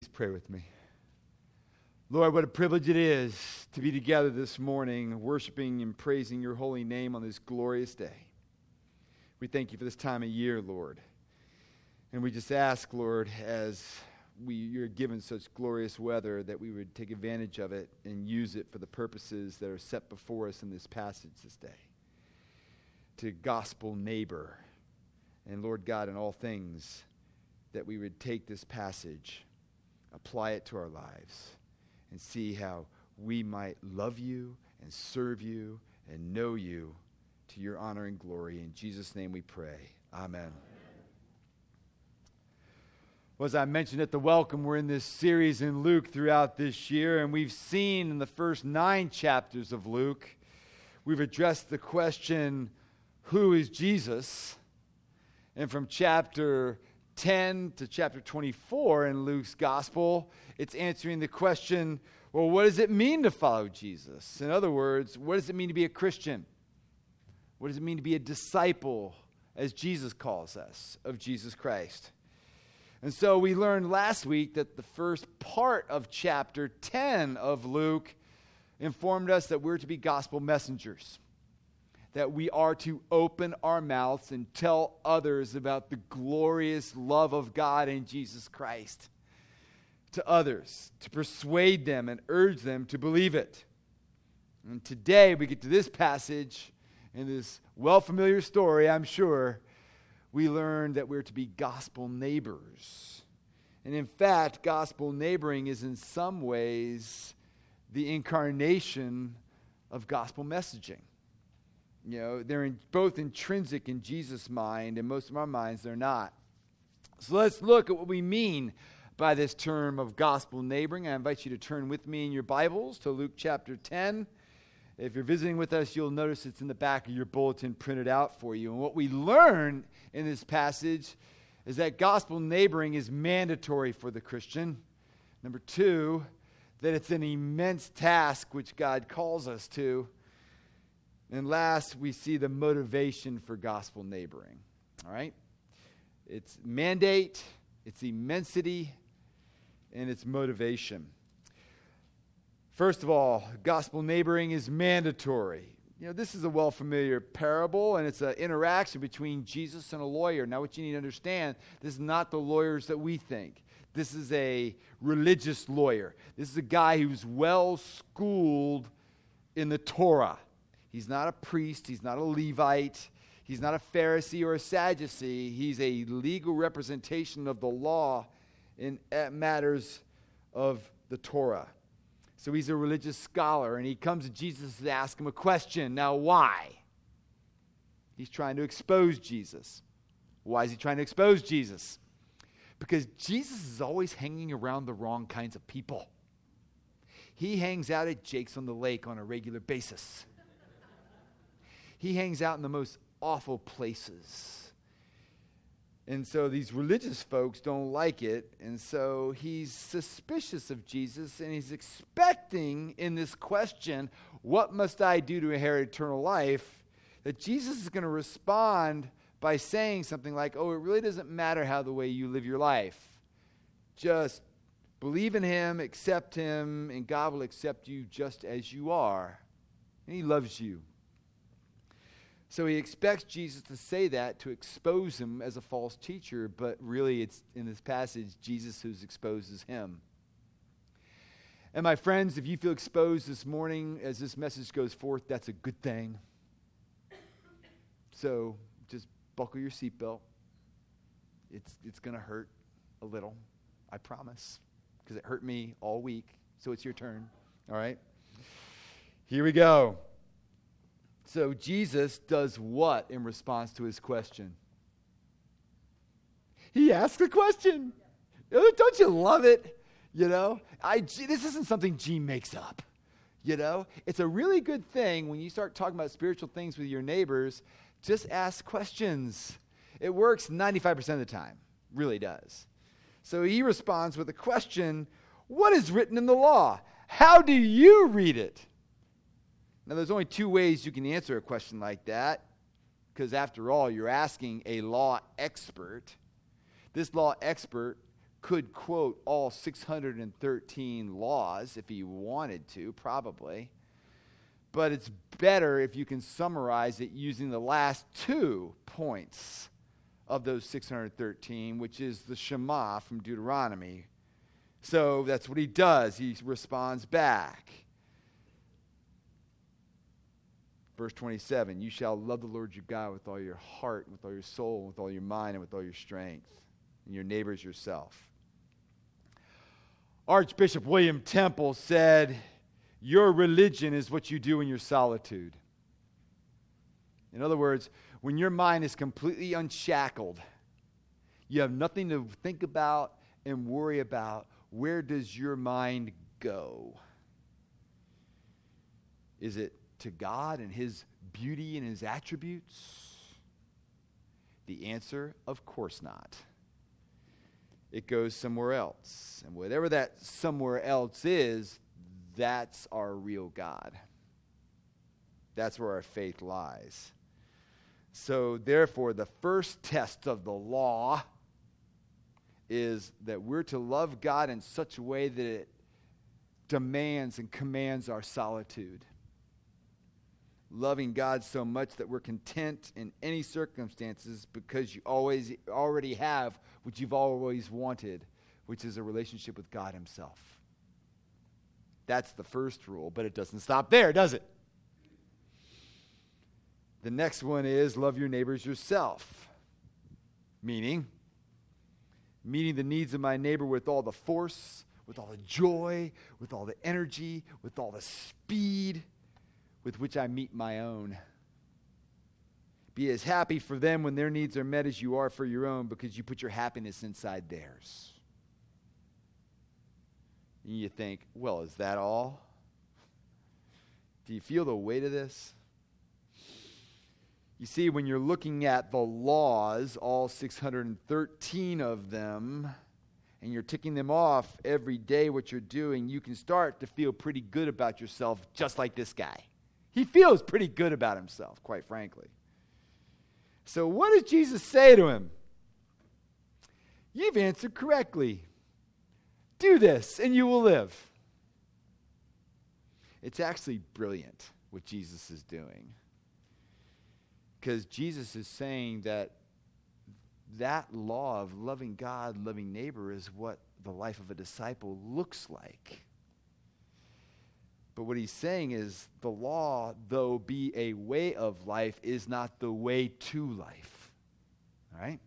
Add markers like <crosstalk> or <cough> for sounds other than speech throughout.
Please pray with me. Lord, what a privilege it is to be together this morning, worshiping and praising your holy name on this glorious day. We thank you for this time of year, Lord. And we just ask, Lord, as we, you're given such glorious weather, that we would take advantage of it and use it for the purposes that are set before us in this passage this day. To gospel neighbor. And Lord God, in all things, that we would take this passage apply it to our lives, and see how we might love you and serve you and know you to your honor and glory. In Jesus' name we pray. Amen. Well, as I mentioned at the welcome, we're in this series in Luke throughout this year, and we've seen in the first nine chapters of Luke, we've addressed the question, Who is Jesus? And from chapter 10 to chapter 24 in Luke's gospel, it's answering the question well, what does it mean to follow Jesus? In other words, what does it mean to be a Christian? What does it mean to be a disciple, as Jesus calls us, of Jesus Christ? And so we learned last week that the first part of chapter 10 of Luke informed us that we're to be gospel messengers that we are to open our mouths and tell others about the glorious love of God in Jesus Christ to others, to persuade them and urge them to believe it. And today we get to this passage in this well familiar story, I'm sure. We learn that we're to be gospel neighbors. And in fact, gospel neighboring is in some ways the incarnation of gospel messaging. You know, they're in, both intrinsic in Jesus' mind, and most of our minds they're not. So let's look at what we mean by this term of gospel neighboring. I invite you to turn with me in your Bibles to Luke chapter 10. If you're visiting with us, you'll notice it's in the back of your bulletin printed out for you. And what we learn in this passage is that gospel neighboring is mandatory for the Christian. Number two, that it's an immense task which God calls us to. And last, we see the motivation for gospel neighboring. All right? It's mandate, it's immensity, and it's motivation. First of all, gospel neighboring is mandatory. You know, this is a well familiar parable, and it's an interaction between Jesus and a lawyer. Now, what you need to understand, this is not the lawyers that we think. This is a religious lawyer. This is a guy who's well schooled in the Torah. He's not a priest, he's not a Levite, he's not a Pharisee or a Sadducee. He's a legal representation of the law in matters of the Torah. So he's a religious scholar, and he comes to Jesus to ask him a question. Now, why? He's trying to expose Jesus. Why is he trying to expose Jesus? Because Jesus is always hanging around the wrong kinds of people. He hangs out at Jake's on the Lake on a regular basis he hangs out in the most awful places. And so these religious folks don't like it. And so he's suspicious of Jesus and he's expecting in this question, What must I do to inherit eternal life? that Jesus is going to respond by saying something like, Oh, it really doesn't matter how the way you live your life. Just believe in him, accept him, and God will accept you just as you are. And he loves you. So he expects Jesus to say that to expose him as a false teacher, but really it's in this passage Jesus who exposes him. And my friends, if you feel exposed this morning as this message goes forth, that's a good thing. So just buckle your seatbelt. It's, it's going to hurt a little, I promise, because it hurt me all week. So it's your turn. All right? Here we go. So Jesus does what in response to his question? He asks a question. Oh, don't you love it? You know, I, this isn't something G makes up. You know, it's a really good thing when you start talking about spiritual things with your neighbors. Just ask questions. It works 95% of the time, really does. So he responds with a question What is written in the law? How do you read it? Now, there's only two ways you can answer a question like that, because after all, you're asking a law expert. This law expert could quote all 613 laws if he wanted to, probably. But it's better if you can summarize it using the last two points of those 613, which is the Shema from Deuteronomy. So that's what he does. He responds back. Verse 27 You shall love the Lord your God with all your heart, with all your soul, with all your mind, and with all your strength, and your neighbors yourself. Archbishop William Temple said, Your religion is what you do in your solitude. In other words, when your mind is completely unshackled, you have nothing to think about and worry about, where does your mind go? Is it to God and His beauty and His attributes? The answer, of course not it goes somewhere else. And whatever that somewhere else is, that's our real God. That's where our faith lies. So, therefore, the first test of the law is that we're to love God in such a way that it demands and commands our solitude loving God so much that we're content in any circumstances because you always already have what you've always wanted, which is a relationship with God Himself. That's the first rule, but it doesn't stop there, does it? The next one is love your neighbors yourself. Meaning, meeting the needs of my neighbor with all the force, with all the joy, with all the energy, with all the speed with which I meet my own. Be as happy for them when their needs are met as you are for your own because you put your happiness inside theirs. And you think, well, is that all? Do you feel the weight of this? You see, when you're looking at the laws, all 613 of them, and you're ticking them off every day, what you're doing, you can start to feel pretty good about yourself, just like this guy. He feels pretty good about himself, quite frankly. So, what does Jesus say to him? You've answered correctly. Do this, and you will live. It's actually brilliant what Jesus is doing. Because Jesus is saying that that law of loving God, loving neighbor, is what the life of a disciple looks like. But what he's saying is the law, though be a way of life, is not the way to life. All right?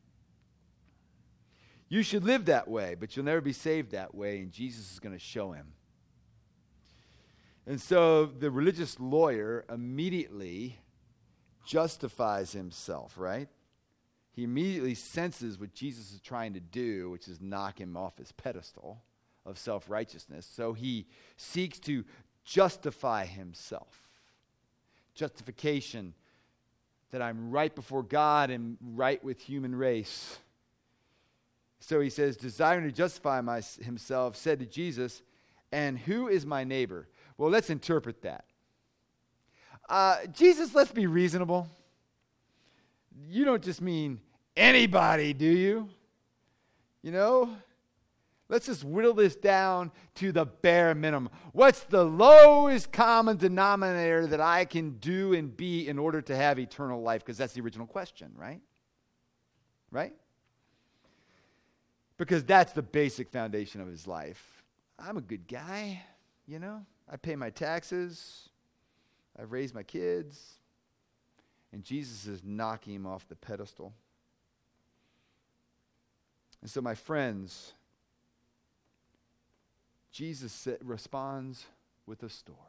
You should live that way, but you'll never be saved that way, and Jesus is going to show him. And so the religious lawyer immediately justifies himself, right? He immediately senses what Jesus is trying to do, which is knock him off his pedestal of self righteousness. So he seeks to justify himself. Justification, that I'm right before God and right with human race. So he says, desiring to justify my, himself, said to Jesus, And who is my neighbor? Well, let's interpret that. Uh, Jesus, let's be reasonable. You don't just mean anybody, do you? You know, Let's just whittle this down to the bare minimum. What's the lowest common denominator that I can do and be in order to have eternal life? Because that's the original question, right? Right? Because that's the basic foundation of his life. I'm a good guy, you know? I pay my taxes, I've raised my kids, and Jesus is knocking him off the pedestal. And so, my friends, Jesus responds with a story.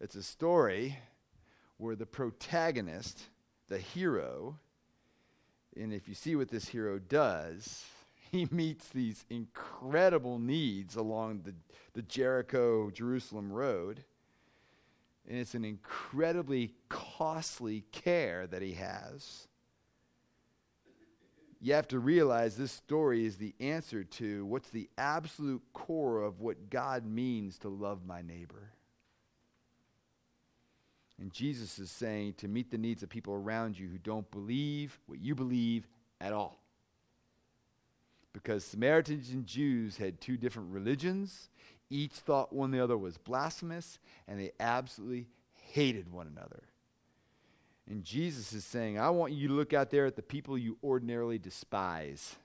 It's a story where the protagonist, the hero, and if you see what this hero does, <laughs> he meets these incredible needs along the, the Jericho Jerusalem road. And it's an incredibly costly care that he has you have to realize this story is the answer to what's the absolute core of what God means to love my neighbor. And Jesus is saying to meet the needs of people around you who don't believe what you believe at all. because Samaritans and Jews had two different religions. Each thought one the other was blasphemous, and they absolutely hated one another. And Jesus is saying, I want you to look out there at the people you ordinarily despise.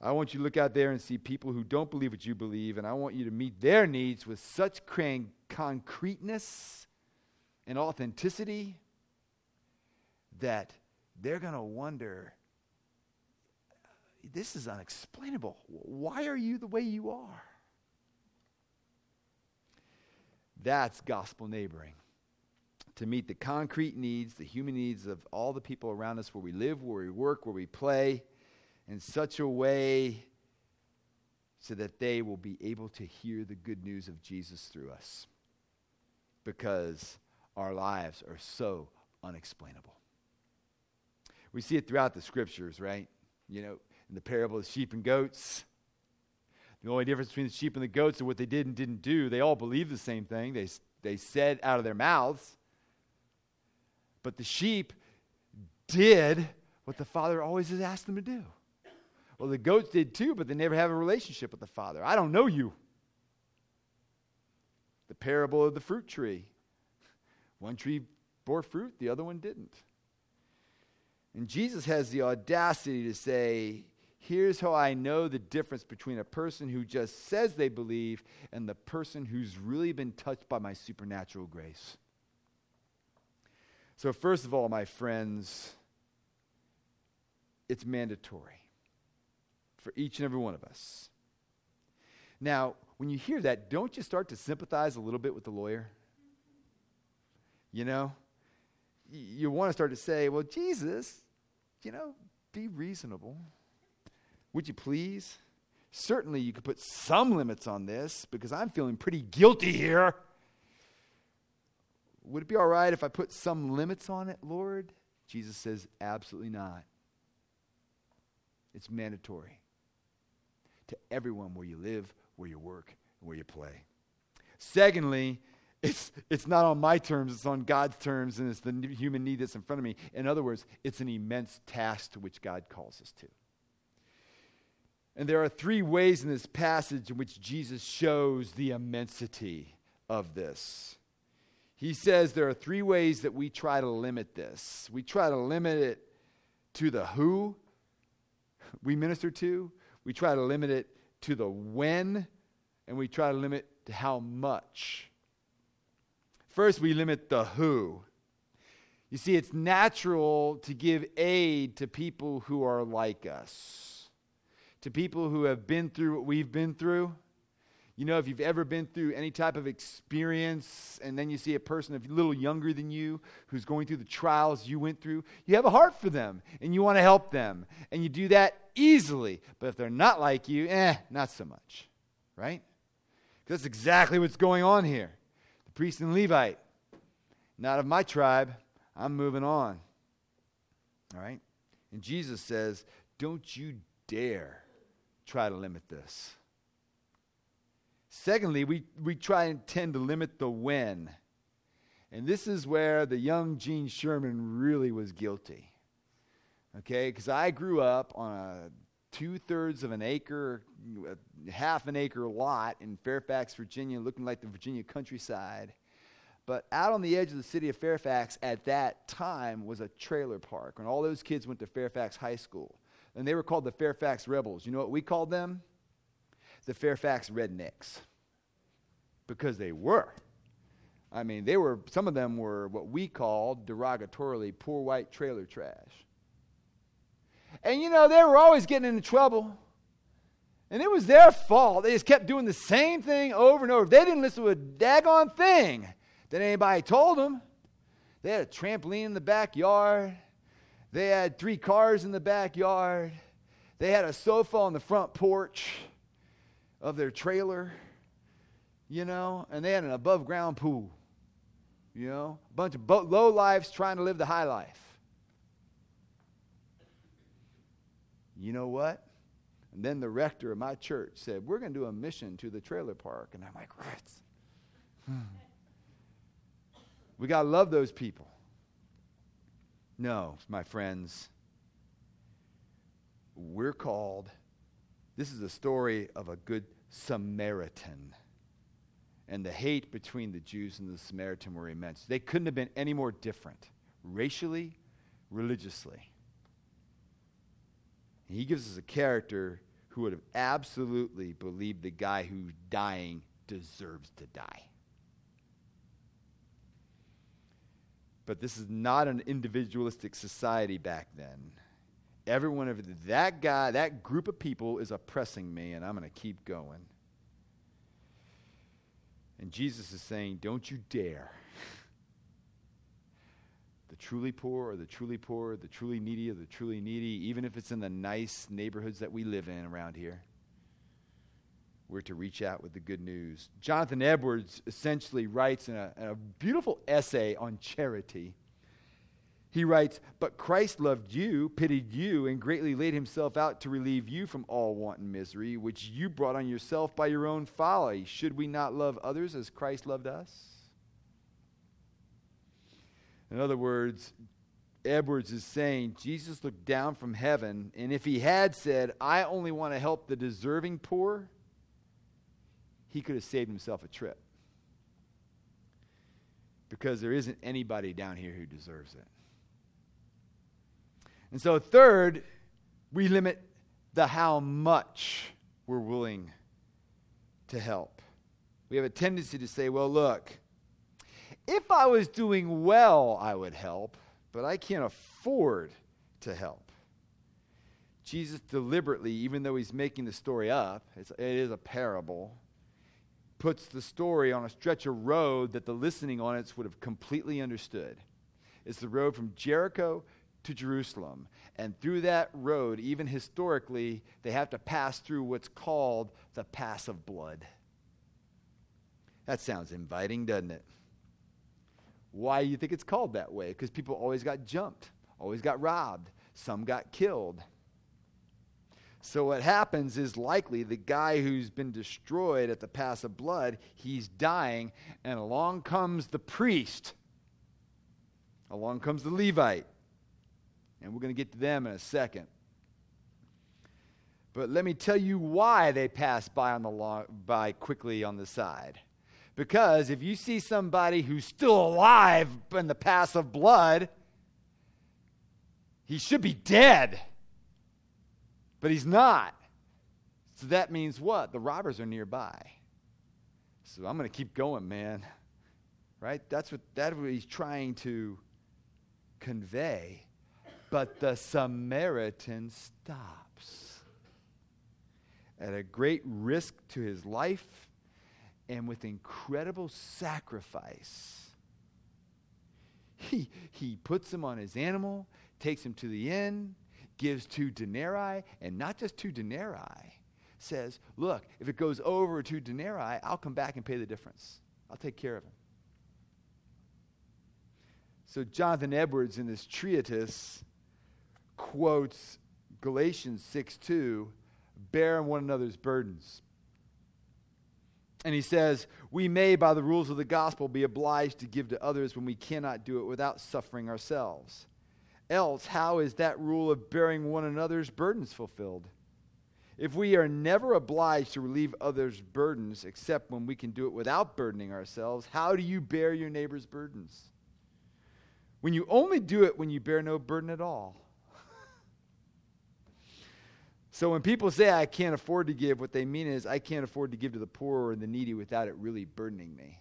I want you to look out there and see people who don't believe what you believe, and I want you to meet their needs with such cran- concreteness and authenticity that they're going to wonder this is unexplainable. Why are you the way you are? That's gospel neighboring. To meet the concrete needs, the human needs of all the people around us where we live, where we work, where we play, in such a way so that they will be able to hear the good news of Jesus through us. Because our lives are so unexplainable. We see it throughout the scriptures, right? You know, in the parable of sheep and goats. The only difference between the sheep and the goats is what they did and didn't do. They all believed the same thing, they, they said out of their mouths. But the sheep did what the father always has asked them to do. Well, the goats did too, but they never have a relationship with the father. I don't know you. The parable of the fruit tree. One tree bore fruit, the other one didn't. And Jesus has the audacity to say, Here's how I know the difference between a person who just says they believe and the person who's really been touched by my supernatural grace. So, first of all, my friends, it's mandatory for each and every one of us. Now, when you hear that, don't you start to sympathize a little bit with the lawyer? You know? You want to start to say, well, Jesus, you know, be reasonable. Would you please? Certainly, you could put some limits on this because I'm feeling pretty guilty here. Would it be all right if I put some limits on it, Lord? Jesus says, absolutely not. It's mandatory to everyone where you live, where you work, and where you play. Secondly, it's, it's not on my terms, it's on God's terms, and it's the human need that's in front of me. In other words, it's an immense task to which God calls us to. And there are three ways in this passage in which Jesus shows the immensity of this. He says there are three ways that we try to limit this. We try to limit it to the who we minister to, we try to limit it to the when, and we try to limit to how much. First, we limit the who. You see, it's natural to give aid to people who are like us, to people who have been through what we've been through. You know, if you've ever been through any type of experience and then you see a person a little younger than you who's going through the trials you went through, you have a heart for them and you want to help them. And you do that easily. But if they're not like you, eh, not so much. Right? Because that's exactly what's going on here. The priest and Levite, not of my tribe, I'm moving on. All right? And Jesus says, don't you dare try to limit this. Secondly, we, we try and tend to limit the when. And this is where the young Gene Sherman really was guilty. Okay, because I grew up on a two thirds of an acre, half an acre lot in Fairfax, Virginia, looking like the Virginia countryside. But out on the edge of the city of Fairfax at that time was a trailer park, and all those kids went to Fairfax High School. And they were called the Fairfax Rebels. You know what we called them? The Fairfax Rednecks because they were. I mean, they were, some of them were what we called derogatorily poor white trailer trash. And you know, they were always getting into trouble. And it was their fault. They just kept doing the same thing over and over. They didn't listen to a daggone thing that anybody told them. They had a trampoline in the backyard. They had three cars in the backyard. They had a sofa on the front porch of their trailer, you know, and they had an above ground pool, you know, a bunch of bo- low lives trying to live the high life. You know what? And then the rector of my church said, We're going to do a mission to the trailer park. And I'm like, What? <laughs> We got to love those people. No, my friends. we're called. This is a story of a good Samaritan. And the hate between the Jews and the Samaritan were immense. They couldn't have been any more different, racially, religiously. And he gives us a character who would have absolutely believed the guy who's dying deserves to die. But this is not an individualistic society back then. Everyone of that guy, that group of people is oppressing me, and I'm going to keep going. And Jesus is saying, Don't you dare. <laughs> The truly poor or the truly poor, the truly needy or the truly needy, even if it's in the nice neighborhoods that we live in around here, we're to reach out with the good news. Jonathan Edwards essentially writes in a, in a beautiful essay on charity he writes, But Christ loved you, pitied you, and greatly laid himself out to relieve you from all want and misery, which you brought on yourself by your own folly. Should we not love others as Christ loved us? In other words, Edwards is saying Jesus looked down from heaven, and if he had said, I only want to help the deserving poor, he could have saved himself a trip. Because there isn't anybody down here who deserves it. And so, third, we limit the how much we're willing to help. We have a tendency to say, well, look, if I was doing well, I would help, but I can't afford to help. Jesus deliberately, even though he's making the story up, it is a parable, puts the story on a stretch of road that the listening audience would have completely understood. It's the road from Jericho to Jerusalem. And through that road, even historically, they have to pass through what's called the Pass of Blood. That sounds inviting, doesn't it? Why do you think it's called that way? Because people always got jumped, always got robbed, some got killed. So what happens is likely the guy who's been destroyed at the pass of blood, he's dying, and along comes the priest. Along comes the Levite. And we're going to get to them in a second. But let me tell you why they pass by on the long, by quickly on the side. Because if you see somebody who's still alive in the pass of blood, he should be dead. But he's not. So that means what? The robbers are nearby. So I'm going to keep going, man. Right? That's what, that's what he's trying to convey. But the Samaritan stops at a great risk to his life and with incredible sacrifice. He, he puts him on his animal, takes him to the inn, gives two denarii, and not just two denarii, says, Look, if it goes over two denarii, I'll come back and pay the difference. I'll take care of him. So, Jonathan Edwards, in this treatise, quotes Galatians 6 2, bear one another's burdens. And he says, We may, by the rules of the gospel, be obliged to give to others when we cannot do it without suffering ourselves. Else, how is that rule of bearing one another's burdens fulfilled? If we are never obliged to relieve others' burdens except when we can do it without burdening ourselves, how do you bear your neighbor's burdens? When you only do it when you bear no burden at all. So when people say I can't afford to give, what they mean is I can't afford to give to the poor and the needy without it really burdening me,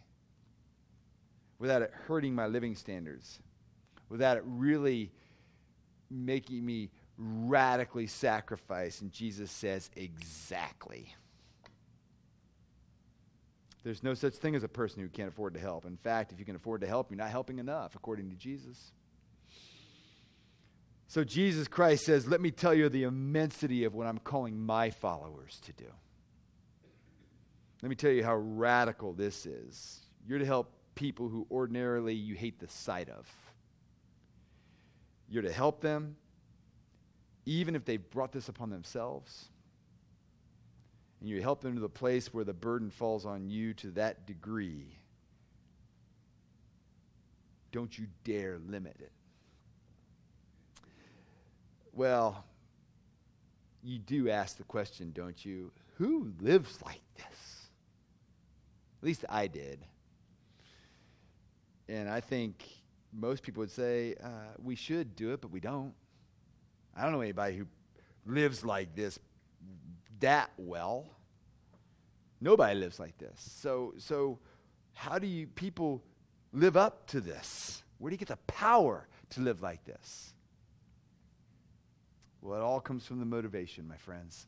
without it hurting my living standards, without it really making me radically sacrifice. And Jesus says, exactly. There's no such thing as a person who can't afford to help. In fact, if you can afford to help, you're not helping enough, according to Jesus. So Jesus Christ says, Let me tell you the immensity of what I'm calling my followers to do. Let me tell you how radical this is. You're to help people who ordinarily you hate the sight of. You're to help them, even if they've brought this upon themselves. And you help them to the place where the burden falls on you to that degree. Don't you dare limit it well, you do ask the question, don't you? Who lives like this? At least I did. And I think most people would say uh, we should do it, but we don't. I don't know anybody who lives like this that well. Nobody lives like this. So, so how do you people live up to this? Where do you get the power to live like this? Well, it all comes from the motivation, my friends.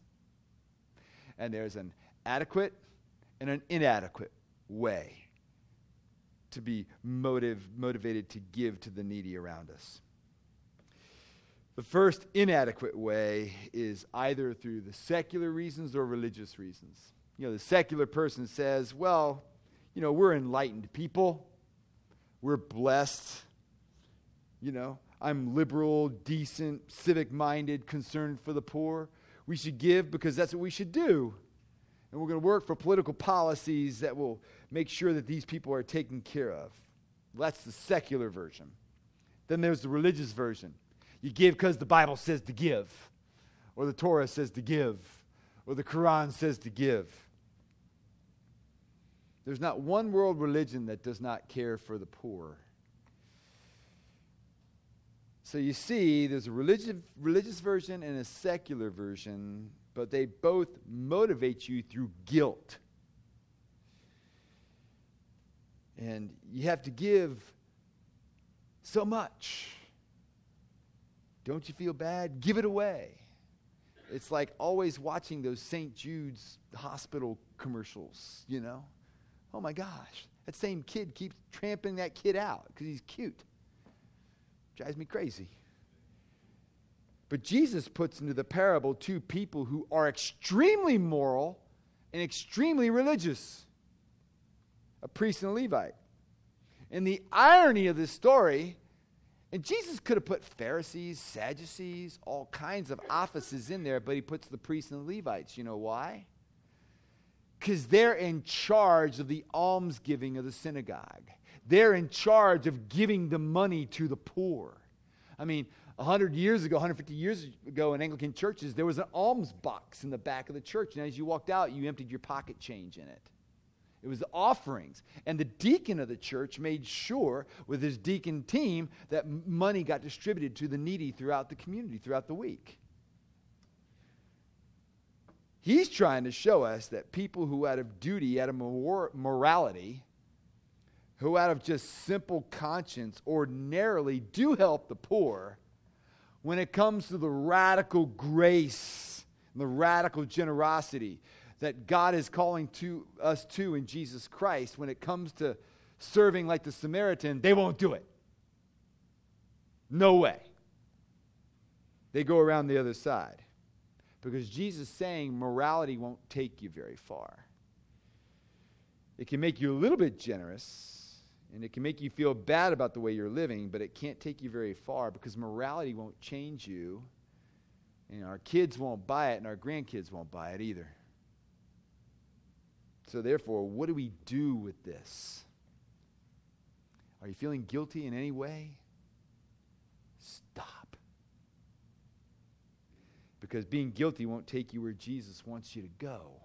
And there's an adequate and an inadequate way to be motive, motivated to give to the needy around us. The first inadequate way is either through the secular reasons or religious reasons. You know, the secular person says, well, you know, we're enlightened people, we're blessed, you know, I'm liberal, decent, civic minded, concerned for the poor. We should give because that's what we should do. And we're going to work for political policies that will make sure that these people are taken care of. That's the secular version. Then there's the religious version. You give because the Bible says to give, or the Torah says to give, or the Quran says to give. There's not one world religion that does not care for the poor. So you see, there's a religious, religious version and a secular version, but they both motivate you through guilt. And you have to give so much. Don't you feel bad? Give it away. It's like always watching those St. Jude's hospital commercials, you know? Oh my gosh, that same kid keeps tramping that kid out because he's cute. Drives me crazy. But Jesus puts into the parable two people who are extremely moral and extremely religious a priest and a Levite. And the irony of this story, and Jesus could have put Pharisees, Sadducees, all kinds of offices in there, but he puts the priests and the Levites. You know why? Because they're in charge of the almsgiving of the synagogue. They're in charge of giving the money to the poor. I mean, 100 years ago, 150 years ago in Anglican churches, there was an alms box in the back of the church. And as you walked out, you emptied your pocket change in it. It was the offerings. And the deacon of the church made sure, with his deacon team, that money got distributed to the needy throughout the community, throughout the week. He's trying to show us that people who, out of duty, out of morality, who, out of just simple conscience, ordinarily do help the poor, when it comes to the radical grace and the radical generosity that God is calling to us to in Jesus Christ, when it comes to serving like the Samaritan, they won't do it. No way. They go around the other side. Because Jesus is saying morality won't take you very far. It can make you a little bit generous, and it can make you feel bad about the way you're living, but it can't take you very far because morality won't change you. And our kids won't buy it, and our grandkids won't buy it either. So, therefore, what do we do with this? Are you feeling guilty in any way? Stop. Because being guilty won't take you where Jesus wants you to go.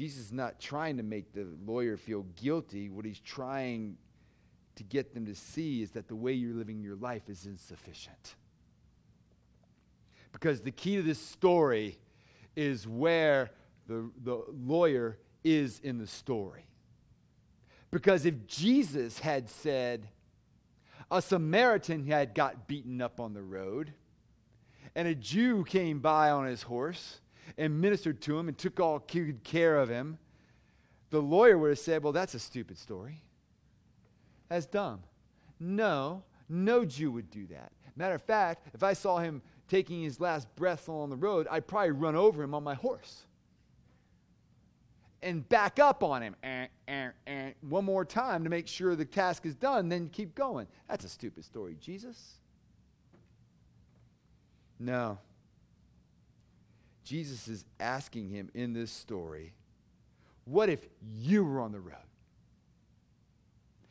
Jesus is not trying to make the lawyer feel guilty. What he's trying to get them to see is that the way you're living your life is insufficient. Because the key to this story is where the, the lawyer is in the story. Because if Jesus had said, a Samaritan had got beaten up on the road, and a Jew came by on his horse and ministered to him and took all good care of him, the lawyer would have said, Well, that's a stupid story. That's dumb. No, no Jew would do that. Matter of fact, if I saw him taking his last breath on the road, I'd probably run over him on my horse and back up on him eh, eh, eh, one more time to make sure the task is done, then keep going. That's a stupid story, Jesus. No. Jesus is asking him in this story, what if you were on the road?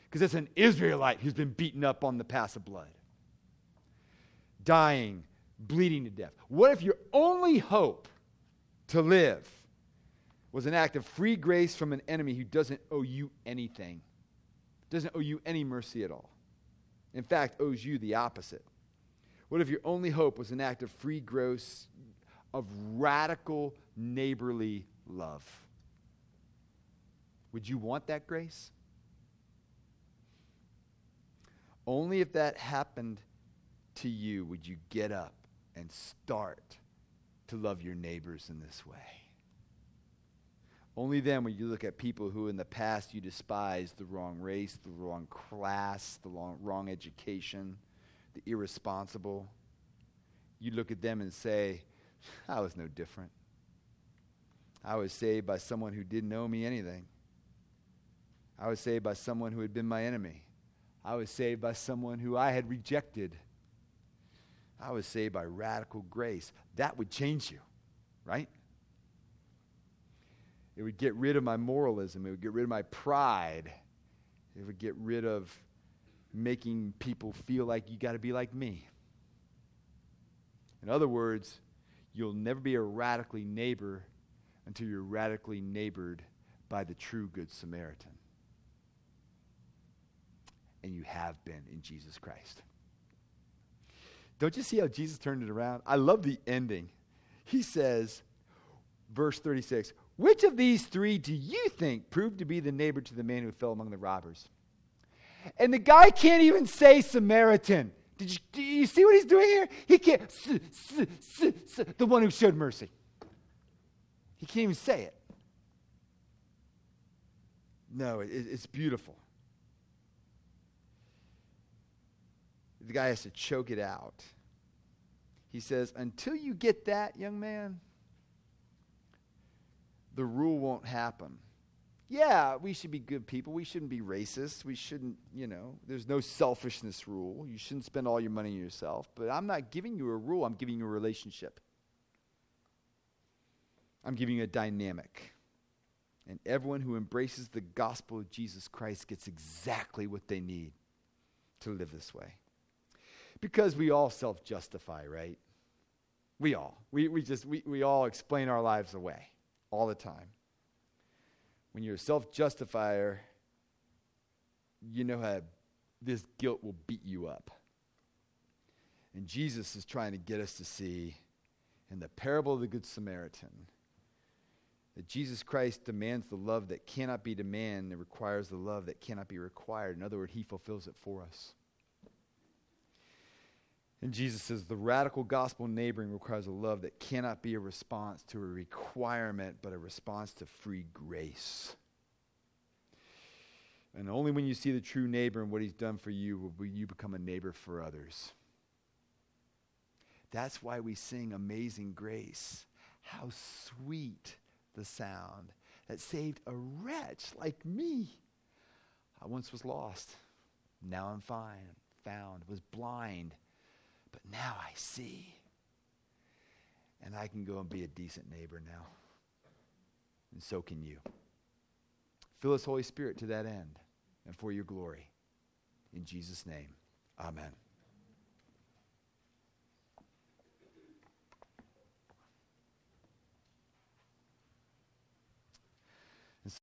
Because it's an Israelite who's been beaten up on the pass of blood, dying bleeding to death? What if your only hope to live was an act of free grace from an enemy who doesn't owe you anything, doesn't owe you any mercy at all? In fact, owes you the opposite. What if your only hope was an act of free grace, of radical neighborly love? Would you want that grace? Only if that happened to you would you get up and start to love your neighbors in this way. Only then when you look at people who in the past you despised the wrong race, the wrong class, the wrong, wrong education, the irresponsible, you look at them and say, <laughs> I was no different. I was saved by someone who didn't owe me anything. I was saved by someone who had been my enemy. I was saved by someone who I had rejected. I was saved by radical grace. That would change you, right? It would get rid of my moralism. It would get rid of my pride. It would get rid of making people feel like you got to be like me. In other words, you'll never be a radically neighbor until you're radically neighbored by the true Good Samaritan and you have been in Jesus Christ. Don't you see how Jesus turned it around? I love the ending. He says, verse 36, which of these three do you think proved to be the neighbor to the man who fell among the robbers? And the guy can't even say Samaritan. Did you, do you see what he's doing here? He can't, s, s, s, the one who showed mercy. He can't even say it. No, it, it's beautiful. the guy has to choke it out. He says, Until you get that, young man, the rule won't happen. Yeah, we should be good people. We shouldn't be racist. We shouldn't, you know, there's no selfishness rule. You shouldn't spend all your money on yourself. But I'm not giving you a rule, I'm giving you a relationship. I'm giving you a dynamic. And everyone who embraces the gospel of Jesus Christ gets exactly what they need to live this way. Because we all self justify, right? We all. We, we just, we, we all explain our lives away all the time. When you're a self justifier, you know how this guilt will beat you up. And Jesus is trying to get us to see in the parable of the Good Samaritan that Jesus Christ demands the love that cannot be demanded and requires the love that cannot be required. In other words, he fulfills it for us. And Jesus says the radical gospel neighboring requires a love that cannot be a response to a requirement, but a response to free grace. And only when you see the true neighbor and what he's done for you will you become a neighbor for others. That's why we sing Amazing Grace. How sweet the sound that saved a wretch like me. I once was lost. Now I'm fine, found, was blind but now I see. And I can go and be a decent neighbor now. And so can you. Fill us, Holy Spirit, to that end and for your glory. In Jesus' name, amen.